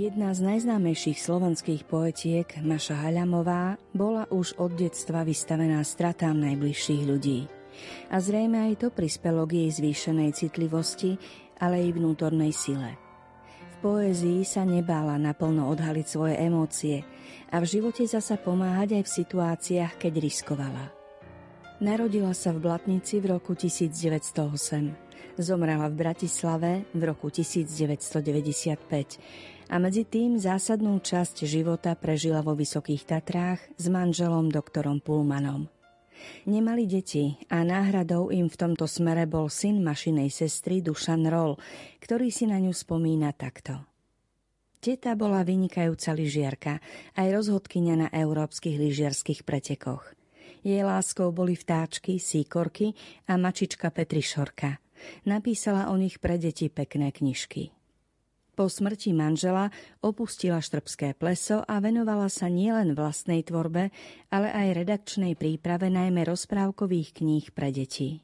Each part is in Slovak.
Jedna z najznámejších slovenských poetiek, Maša Haľamová, bola už od detstva vystavená stratám najbližších ľudí. A zrejme aj to prispelo k jej zvýšenej citlivosti, ale i vnútornej sile. V poézii sa nebála naplno odhaliť svoje emócie a v živote zasa pomáhať aj v situáciách, keď riskovala. Narodila sa v Blatnici v roku 1908. Zomrela v Bratislave v roku 1995 a medzi tým zásadnú časť života prežila vo Vysokých Tatrách s manželom doktorom Pulmanom. Nemali deti a náhradou im v tomto smere bol syn mašinej sestry Dušan Roll, ktorý si na ňu spomína takto. Teta bola vynikajúca lyžiarka, aj rozhodkynia na európskych lyžiarských pretekoch. Jej láskou boli vtáčky, síkorky a mačička Petrišorka. Napísala o nich pre deti pekné knižky. Po smrti manžela opustila Štrbské pleso a venovala sa nielen vlastnej tvorbe, ale aj redakčnej príprave najmä rozprávkových kníh pre deti.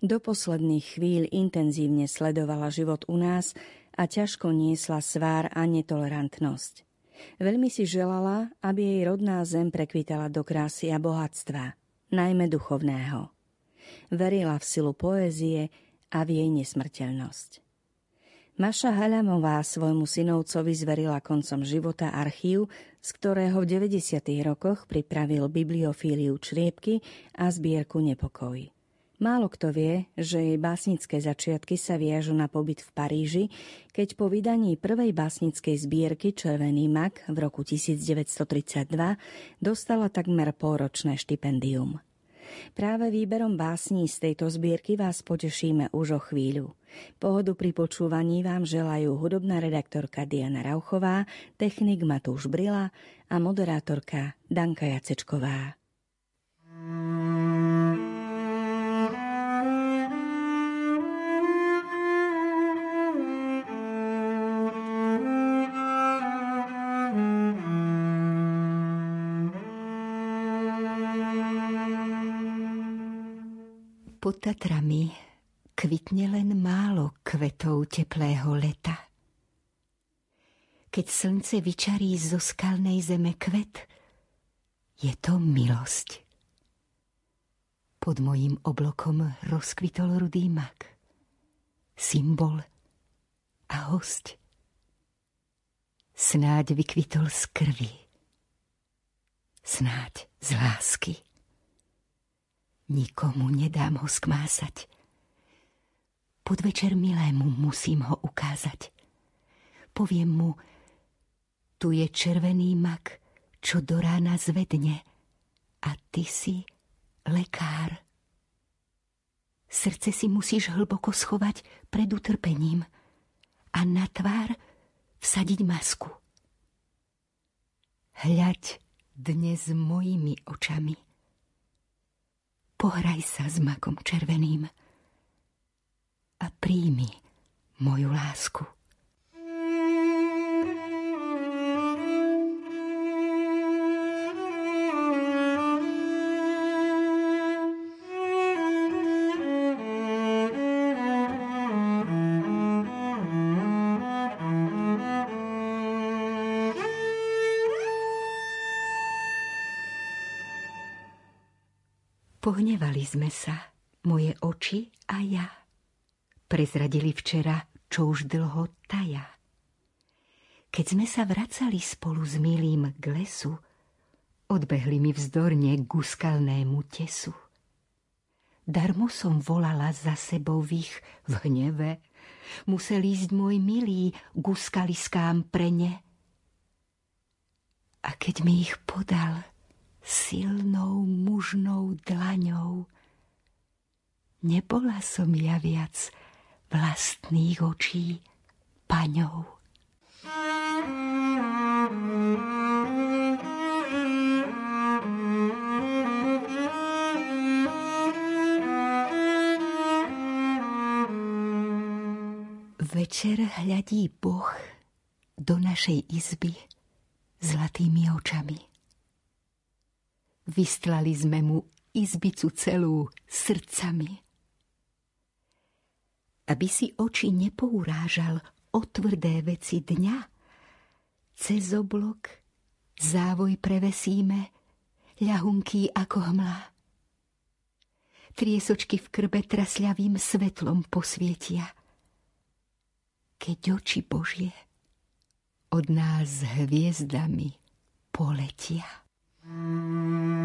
Do posledných chvíľ intenzívne sledovala život u nás a ťažko niesla svár a netolerantnosť. Veľmi si želala, aby jej rodná zem prekvitala do krásy a bohatstva, najmä duchovného. Verila v silu poézie a v jej nesmrteľnosť. Maša Haľamová svojmu synovcovi zverila koncom života archív, z ktorého v 90. rokoch pripravil bibliofíliu čriepky a zbierku Nepokoj. Málo kto vie, že jej básnické začiatky sa viažu na pobyt v Paríži, keď po vydaní prvej básnickej zbierky Červený mak v roku 1932 dostala takmer polročné štipendium. Práve výberom básní z tejto zbierky vás potešíme už o chvíľu. Pohodu pri počúvaní vám želajú hudobná redaktorka Diana Rauchová, technik Matúš Brila a moderátorka Danka Jacečková. Tatrami kvitne len málo kvetov teplého leta. Keď slnce vyčarí zo skalnej zeme kvet, je to milosť. Pod mojím oblokom rozkvitol rudý mak, symbol a host. Snáď vykvitol z krvi, snáď z lásky. Nikomu nedám ho skmásať. Podvečer milému musím ho ukázať. Poviem mu, tu je červený mak, čo do rána zvedne a ty si lekár. Srdce si musíš hlboko schovať pred utrpením a na tvár vsadiť masku. Hľaď dnes mojimi očami – pohraj sa s makom červeným a príjmi moju lásku. Pohnevali sme sa, moje oči a ja. Prezradili včera, čo už dlho taja. Keď sme sa vracali spolu s milým k lesu, odbehli mi vzdorne k úskalnému tesu. Darmo som volala za sebou ich v hneve, musel ísť môj milý k úskaliskám pre ne. A keď mi ich podal, silnou mužnou dlaňou. Nebola som ja viac vlastných očí paňou. Večer hľadí Boh do našej izby zlatými očami. Vystlali sme mu izbicu celú srdcami. Aby si oči nepourážal o tvrdé veci dňa, Cez oblok závoj prevesíme, ľahunký ako hmla. Triesočky v krbe trasľavým svetlom posvietia. Keď oči Božie od nás hviezdami poletia. Mm.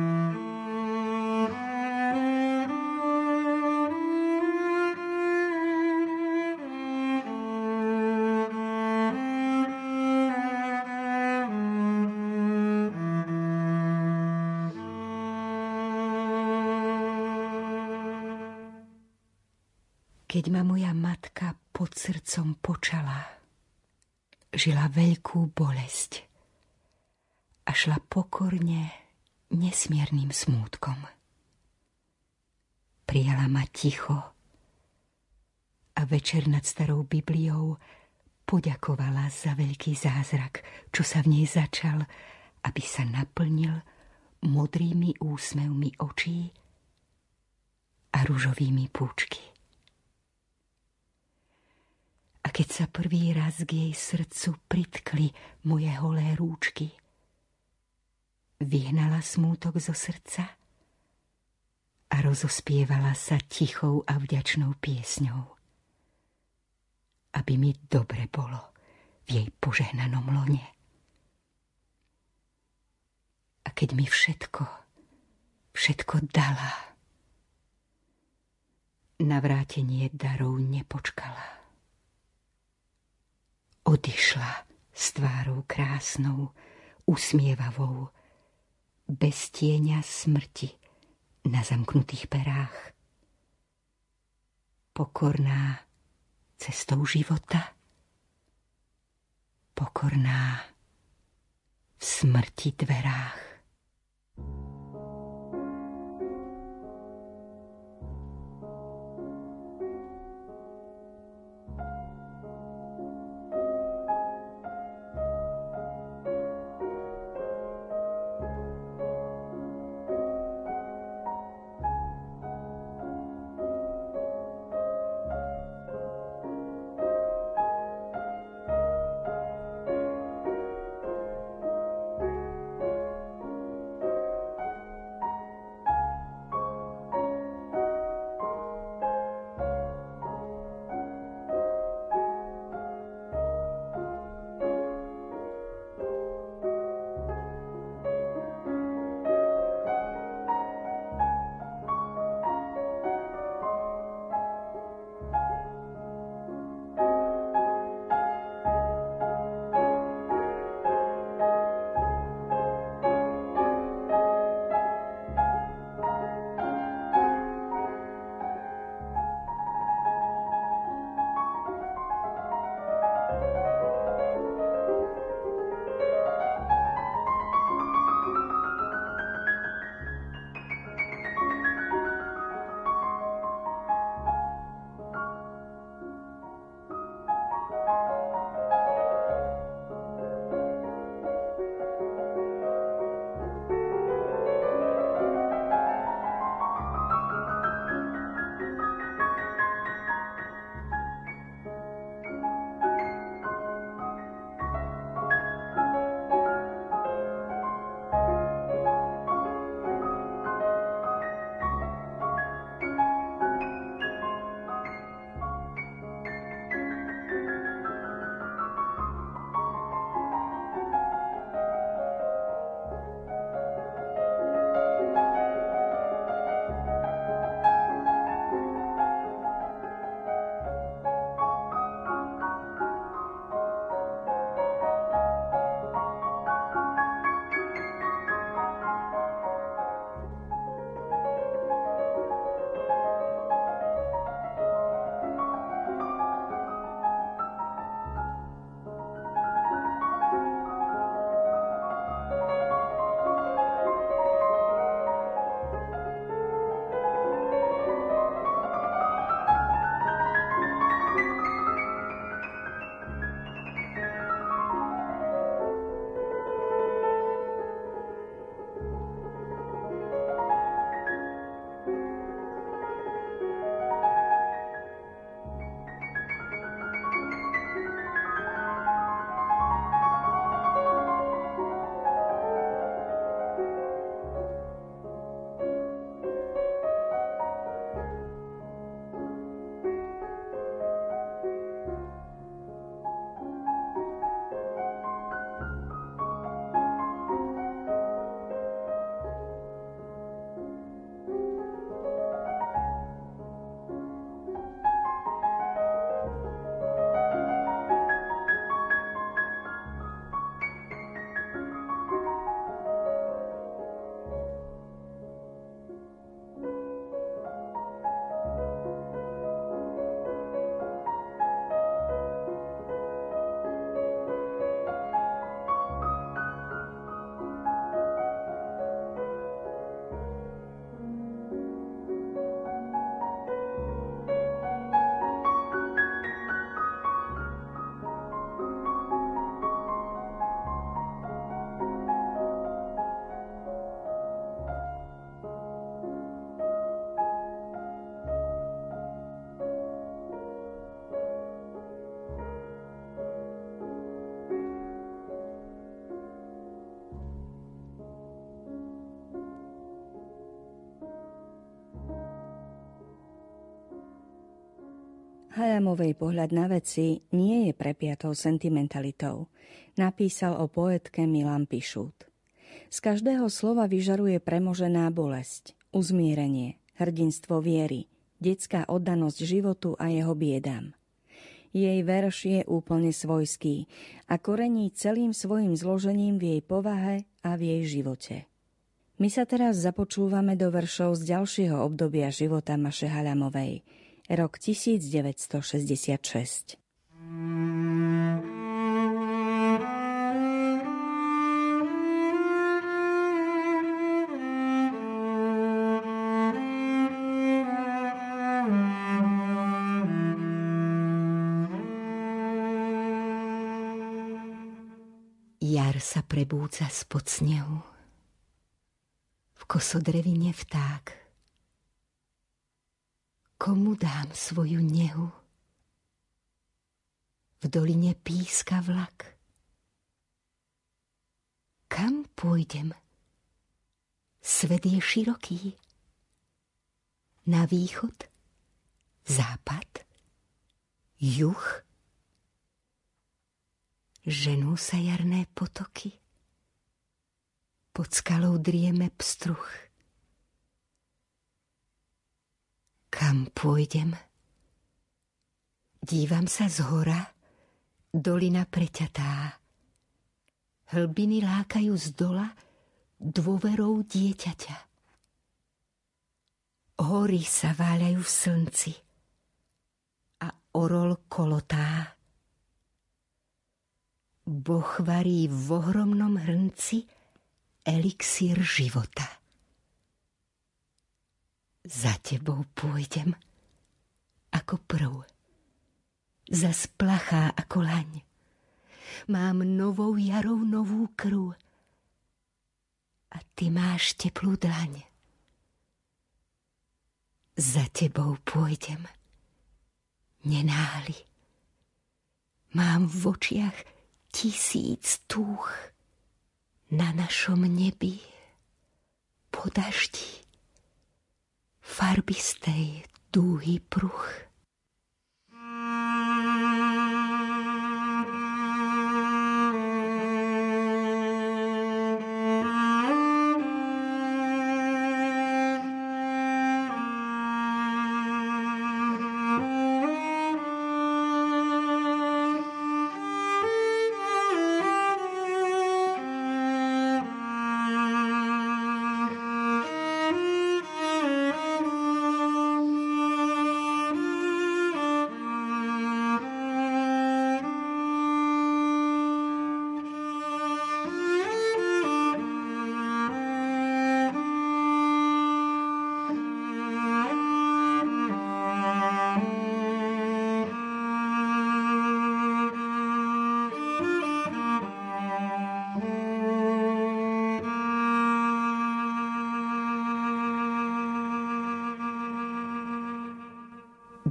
Keď ma moja matka pod srdcom počala, žila veľkú bolesť a šla pokorne nesmiernym smútkom. Prijala ma ticho a večer nad starou Bibliou poďakovala za veľký zázrak, čo sa v nej začal, aby sa naplnil modrými úsmevmi očí a rúžovými púčky. A keď sa prvý raz k jej srdcu pritkli moje holé rúčky, vyhnala smútok zo srdca a rozospievala sa tichou a vďačnou piesňou. Aby mi dobre bolo v jej požehnanom lone. A keď mi všetko, všetko dala, navrátenie darov nepočkala odišla s tvárou krásnou, usmievavou, bez tieňa smrti na zamknutých perách. Pokorná cestou života, pokorná v smrti dverách. Hajamovej pohľad na veci nie je prepiatou sentimentalitou. Napísal o poetke Milan Pišút. Z každého slova vyžaruje premožená bolesť, uzmírenie, hrdinstvo viery, detská oddanosť životu a jeho biedám. Jej verš je úplne svojský a korení celým svojim zložením v jej povahe a v jej živote. My sa teraz započúvame do veršov z ďalšieho obdobia života Maše Halamovej – rok 1966. Jar sa prebúca spod snehu. V kosodrevine vták komu dám svoju nehu? V doline píska vlak. Kam pôjdem? Svet je široký. Na východ, západ, juh. Ženú sa jarné potoky. Pod skalou drieme pstruh. Kam pôjdem? Dívam sa z hora, dolina preťatá. Hlbiny lákajú z dola dôverou dieťaťa. Hory sa váľajú v slnci a orol kolotá. Boh varí v ohromnom hrnci elixír života. Za tebou pôjdem ako prv. Zasplachá ako laň. Mám novou jarou novú krv. A ty máš teplú dlaň. Za tebou pôjdem. Nenáli. Mám v očiach tisíc túch na našom nebi po daždi farbistej dúhy pruch.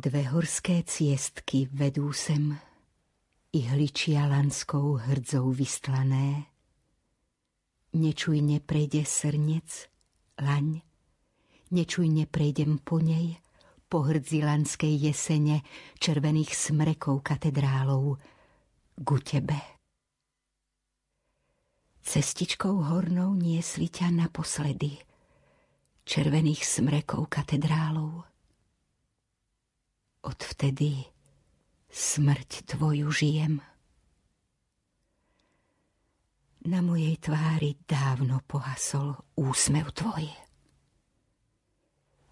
Dve horské ciestky vedú sem, ihličia lanskou hrdzou vystlané. Nečujne prejde srnec, laň, nečujne prejdem po nej, po hrdzi lanskej jesene červených smrekov katedrálov, ku tebe. Cestičkou hornou niesli ťa naposledy, červených smrekov katedrálov Odvtedy smrť tvoju žijem. Na mojej tvári dávno pohasol úsmev tvoj.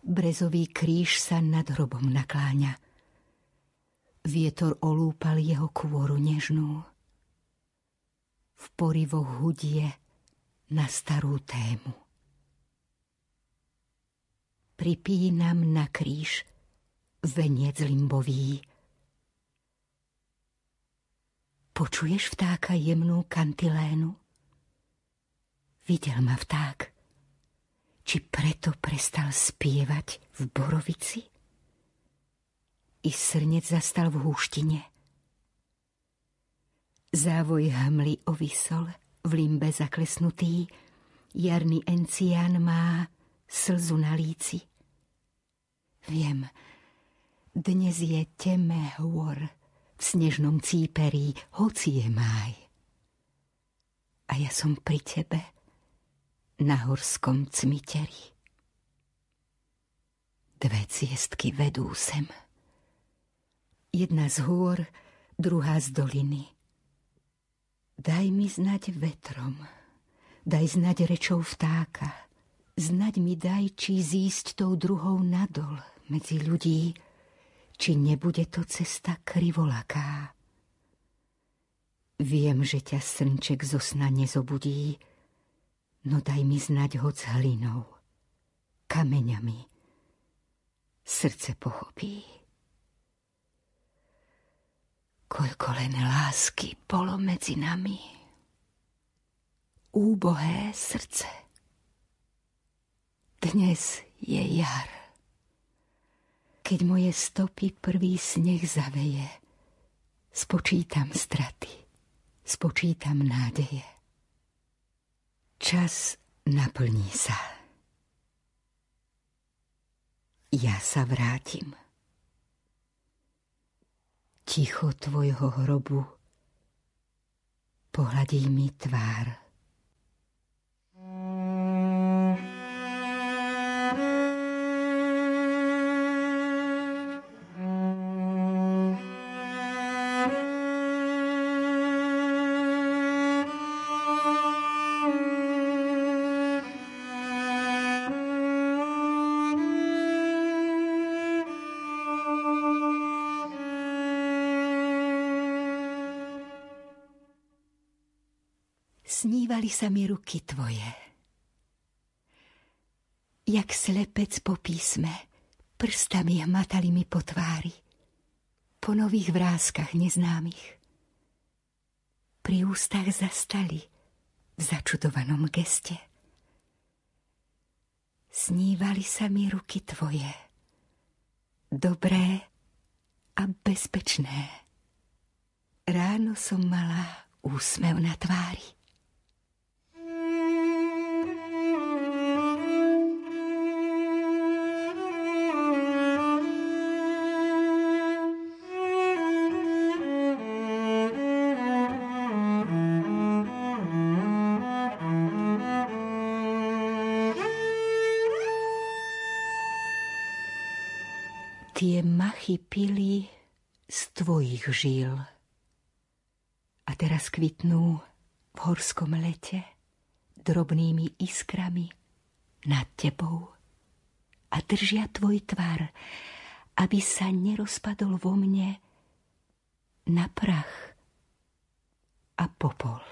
Brezový kríž sa nad hrobom nakláňa. Vietor olúpal jeho kôru nežnú. V porivoch hudie na starú tému. Pripínam na kríž veniec limbový. Počuješ vtáka jemnú kantilénu? Videl ma vták. Či preto prestal spievať v borovici? I srnec zastal v húštine. Závoj hmly ovysol, v limbe zaklesnutý, jarný encián má slzu na líci. Viem, Dnes je temé hôr, v snežnom cíperí, hoci je máj. A ja som pri tebe, na horskom cmiteri. Dve ciestky vedú sem. Jedna z hôr, druhá z doliny. Daj mi znať vetrom, daj znať rečou vtáka, znať mi daj, či zísť tou druhou nadol medzi ľudí, či nebude to cesta krivolaká. Viem, že ťa srnček zo sna nezobudí, no daj mi znať hoc hlinou, kameňami. Srdce pochopí. Koľko len lásky bolo medzi nami. Úbohé srdce. Dnes je jar keď moje stopy prvý sneh zaveje. Spočítam straty, spočítam nádeje. Čas naplní sa. Ja sa vrátim. Ticho tvojho hrobu pohľadí mi tvár. Sa mi ruky tvoje. Jak slepec po písme, prstami hmatali mi po tvári, po nových vrázkach neznámych. Pri ústach zastali v začudovanom geste. Snívali sa mi ruky tvoje, dobré a bezpečné. Ráno som mala úsmev na tvári. Tvojich žil. A teraz kvitnú v horskom lete drobnými iskrami nad tebou a držia tvoj tvar, aby sa nerozpadol vo mne na prach a popol.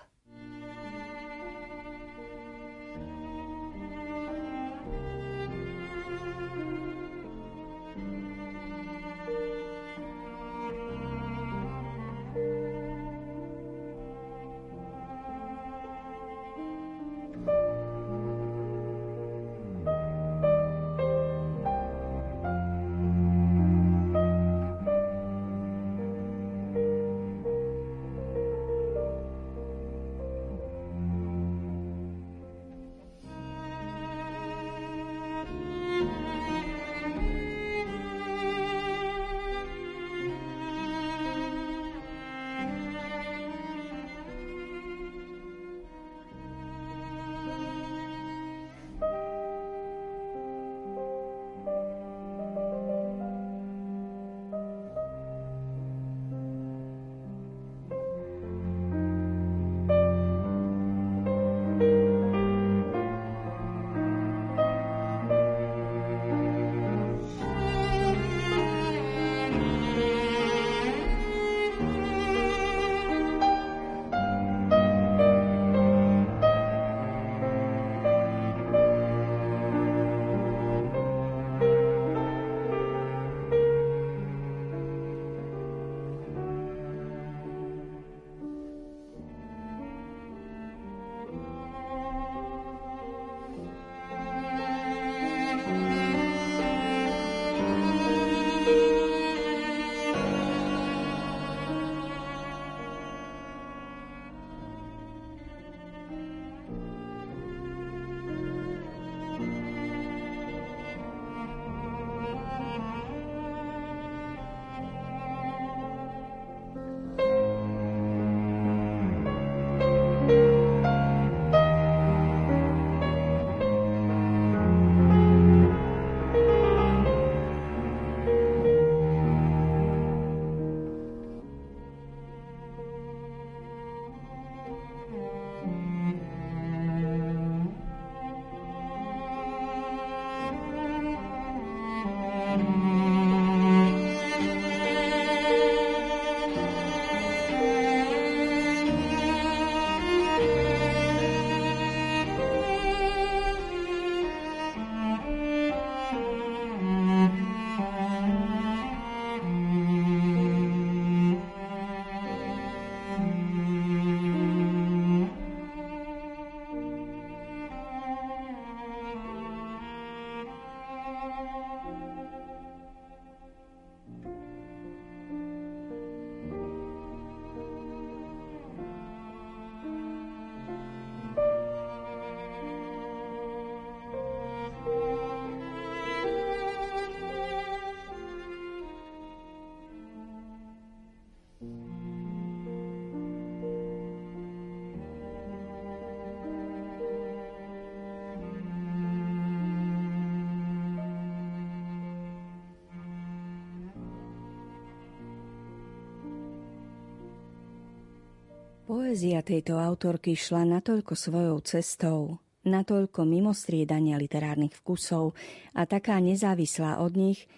Poézia tejto autorky šla natoľko svojou cestou, natoľko mimo striedania literárnych vkusov a taká nezávislá od nich,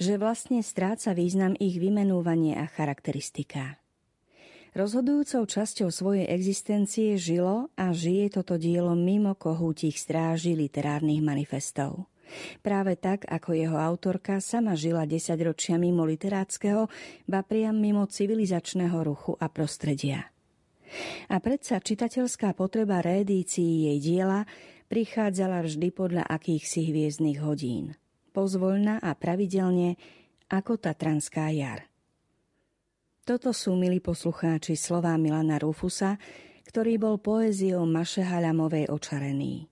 že vlastne stráca význam ich vymenúvanie a charakteristika. Rozhodujúcou časťou svojej existencie žilo a žije toto dielo mimo kohútich stráží literárnych manifestov. Práve tak, ako jeho autorka sama žila desaťročia mimo literátskeho, ba priam mimo civilizačného ruchu a prostredia. A predsa čitateľská potreba reedícií jej diela prichádzala vždy podľa akýchsi hviezdnych hodín. Pozvoľna a pravidelne ako Tatranská jar. Toto sú, milí poslucháči, slová Milana Rufusa, ktorý bol poéziou Maše Halamovej očarený.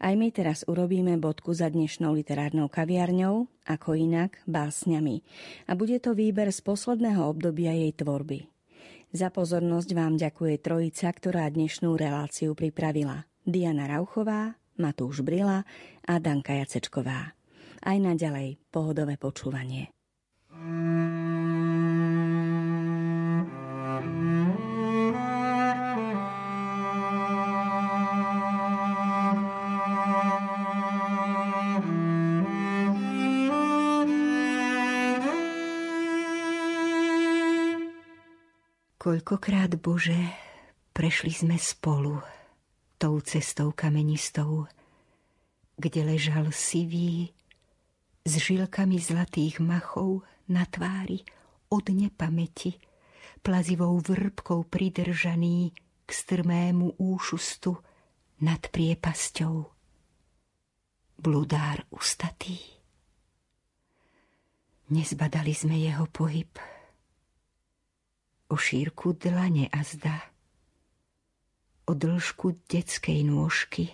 Aj my teraz urobíme bodku za dnešnou literárnou kaviarňou, ako inak básňami. A bude to výber z posledného obdobia jej tvorby. Za pozornosť vám ďakuje trojica, ktorá dnešnú reláciu pripravila. Diana Rauchová, Matúš Brila a Danka Jacečková. Aj naďalej pohodové počúvanie. Koľkokrát, Bože, prešli sme spolu tou cestou kamenistou, kde ležal sivý s žilkami zlatých machov na tvári od nepamäti, plazivou vrbkou pridržaný k strmému úšustu nad priepasťou. Bludár ustatý. Nezbadali sme jeho pohyb, o šírku dlane a zda, o dĺžku detskej nôžky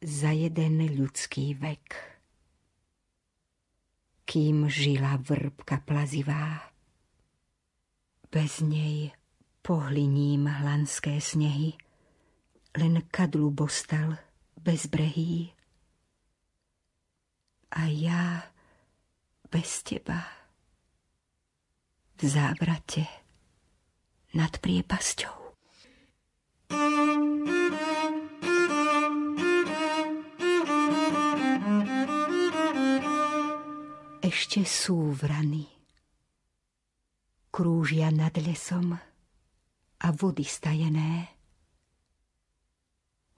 za jeden ľudský vek. Kým žila vrbka plazivá, bez nej pohliním hlanské snehy, len kadlu bostal bez brehý. A ja bez teba v zábrate nad priepasťou. Ešte sú vrany, krúžia nad lesom a vody stajené.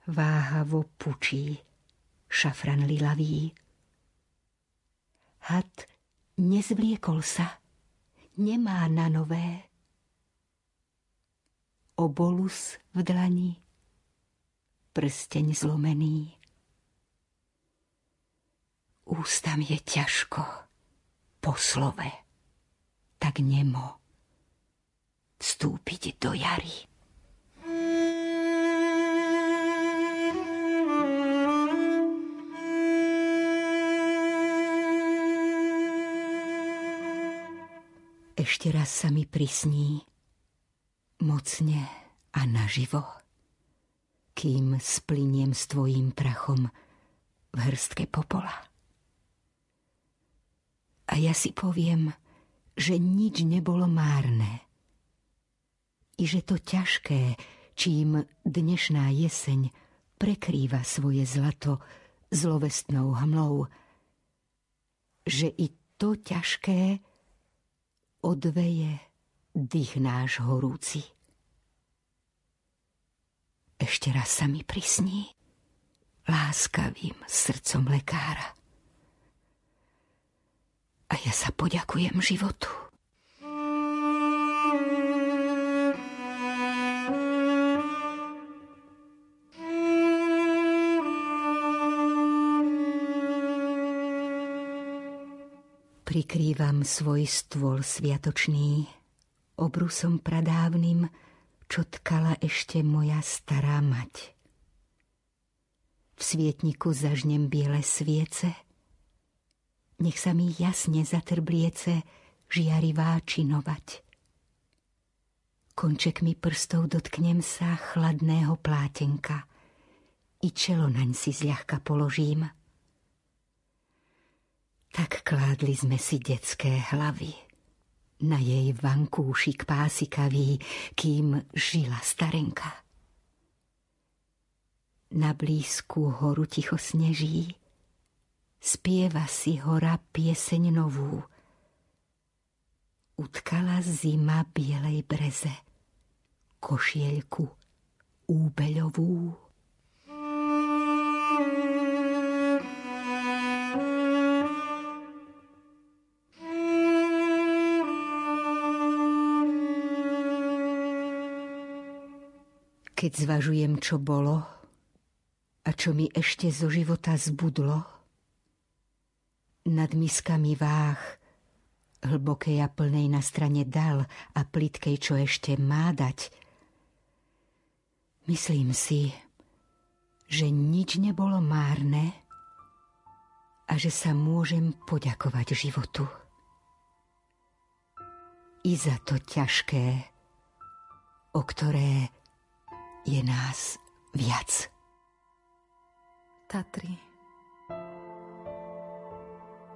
Váhavo pučí šafran lilavý. Had nezvliekol sa, nemá na nové. Obolus v dlani, prsteň zlomený. Ústam je ťažko, po slove, tak nemo vstúpiť do jary. Ešte raz sa mi prisní, mocne a naživo, kým spliniem s tvojím prachom v hrstke popola. A ja si poviem, že nič nebolo márne. I že to ťažké, čím dnešná jeseň prekrýva svoje zlato zlovestnou hmlou, že i to ťažké odveje dých náš horúci. Ešte raz sa mi prisní láskavým srdcom lekára. A ja sa poďakujem životu. Prikrývam svoj stôl sviatočný obrusom pradávnym, čo tkala ešte moja stará mať. V svietniku zažnem biele sviece, nech sa mi jasne zatrbliece žiarivá činovať. Končekmi prstov dotknem sa chladného plátenka i čelo naň si zľahka položím – kládli sme si detské hlavy na jej vankúšik pásikavý, kým žila starenka. Na blízku horu ticho sneží, spieva si hora pieseň novú. Utkala zima bielej breze, košielku úbeľovú. Keď zvažujem, čo bolo a čo mi ešte zo života zbudlo, nad miskami váh, hlbokej a plnej na strane dal a plitkej, čo ešte má dať, myslím si, že nič nebolo márne a že sa môžem poďakovať životu. I za to ťažké, o ktoré je nás viac. Tatry.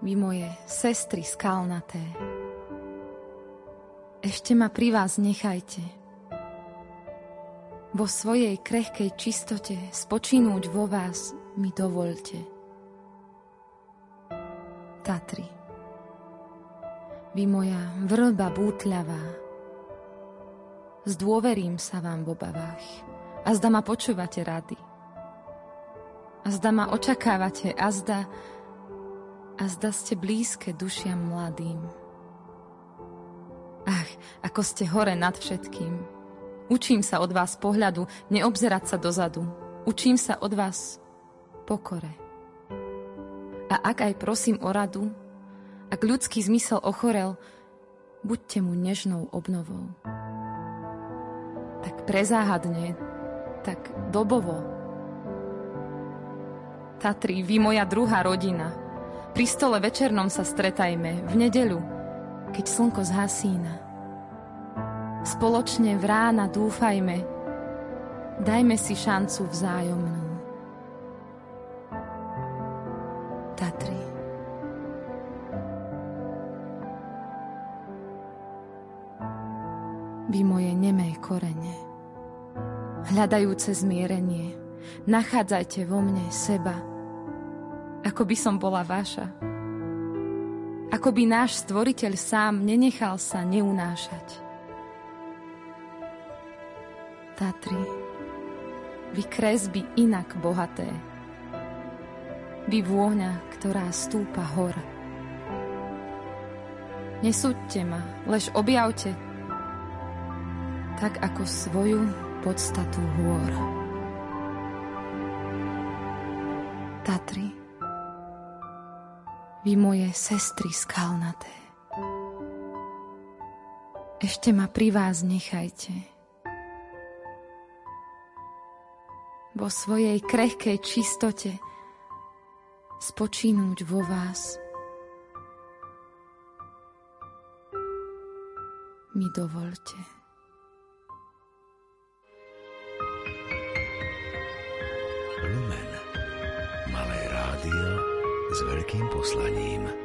Vy moje sestry skalnaté. Ešte ma pri vás nechajte. Vo svojej krehkej čistote spočinúť vo vás mi dovolte. Tatry. Vy moja vrba bútľavá. Zdôverím sa vám v obavách a zda ma počúvate rady. A zda ma očakávate a zda, a zda ste blízke dušiam mladým. Ach, ako ste hore nad všetkým. Učím sa od vás pohľadu, neobzerať sa dozadu. Učím sa od vás pokore. A ak aj prosím o radu, ak ľudský zmysel ochorel, buďte mu nežnou obnovou. Tak prezáhadne tak dobovo. Tatri, vy moja druhá rodina. Pri stole večernom sa stretajme, v nedeľu, keď slnko zhasína. Spoločne v rána dúfajme, dajme si šancu vzájomnú. Hľadajúce zmierenie. Nachádzajte vo mne seba, ako by som bola vaša. Ako by náš stvoriteľ sám nenechal sa neunášať. Tatry, vy kresby inak bohaté. Vy vôňa, ktorá stúpa hor. Nesúďte ma, lež objavte, tak ako svoju podstatu hôr. Tatry, vy moje sestry skalnaté, ešte ma pri vás nechajte. Vo svojej krehkej čistote spočínúť vo vás mi dovolte. S veľkým poslaním.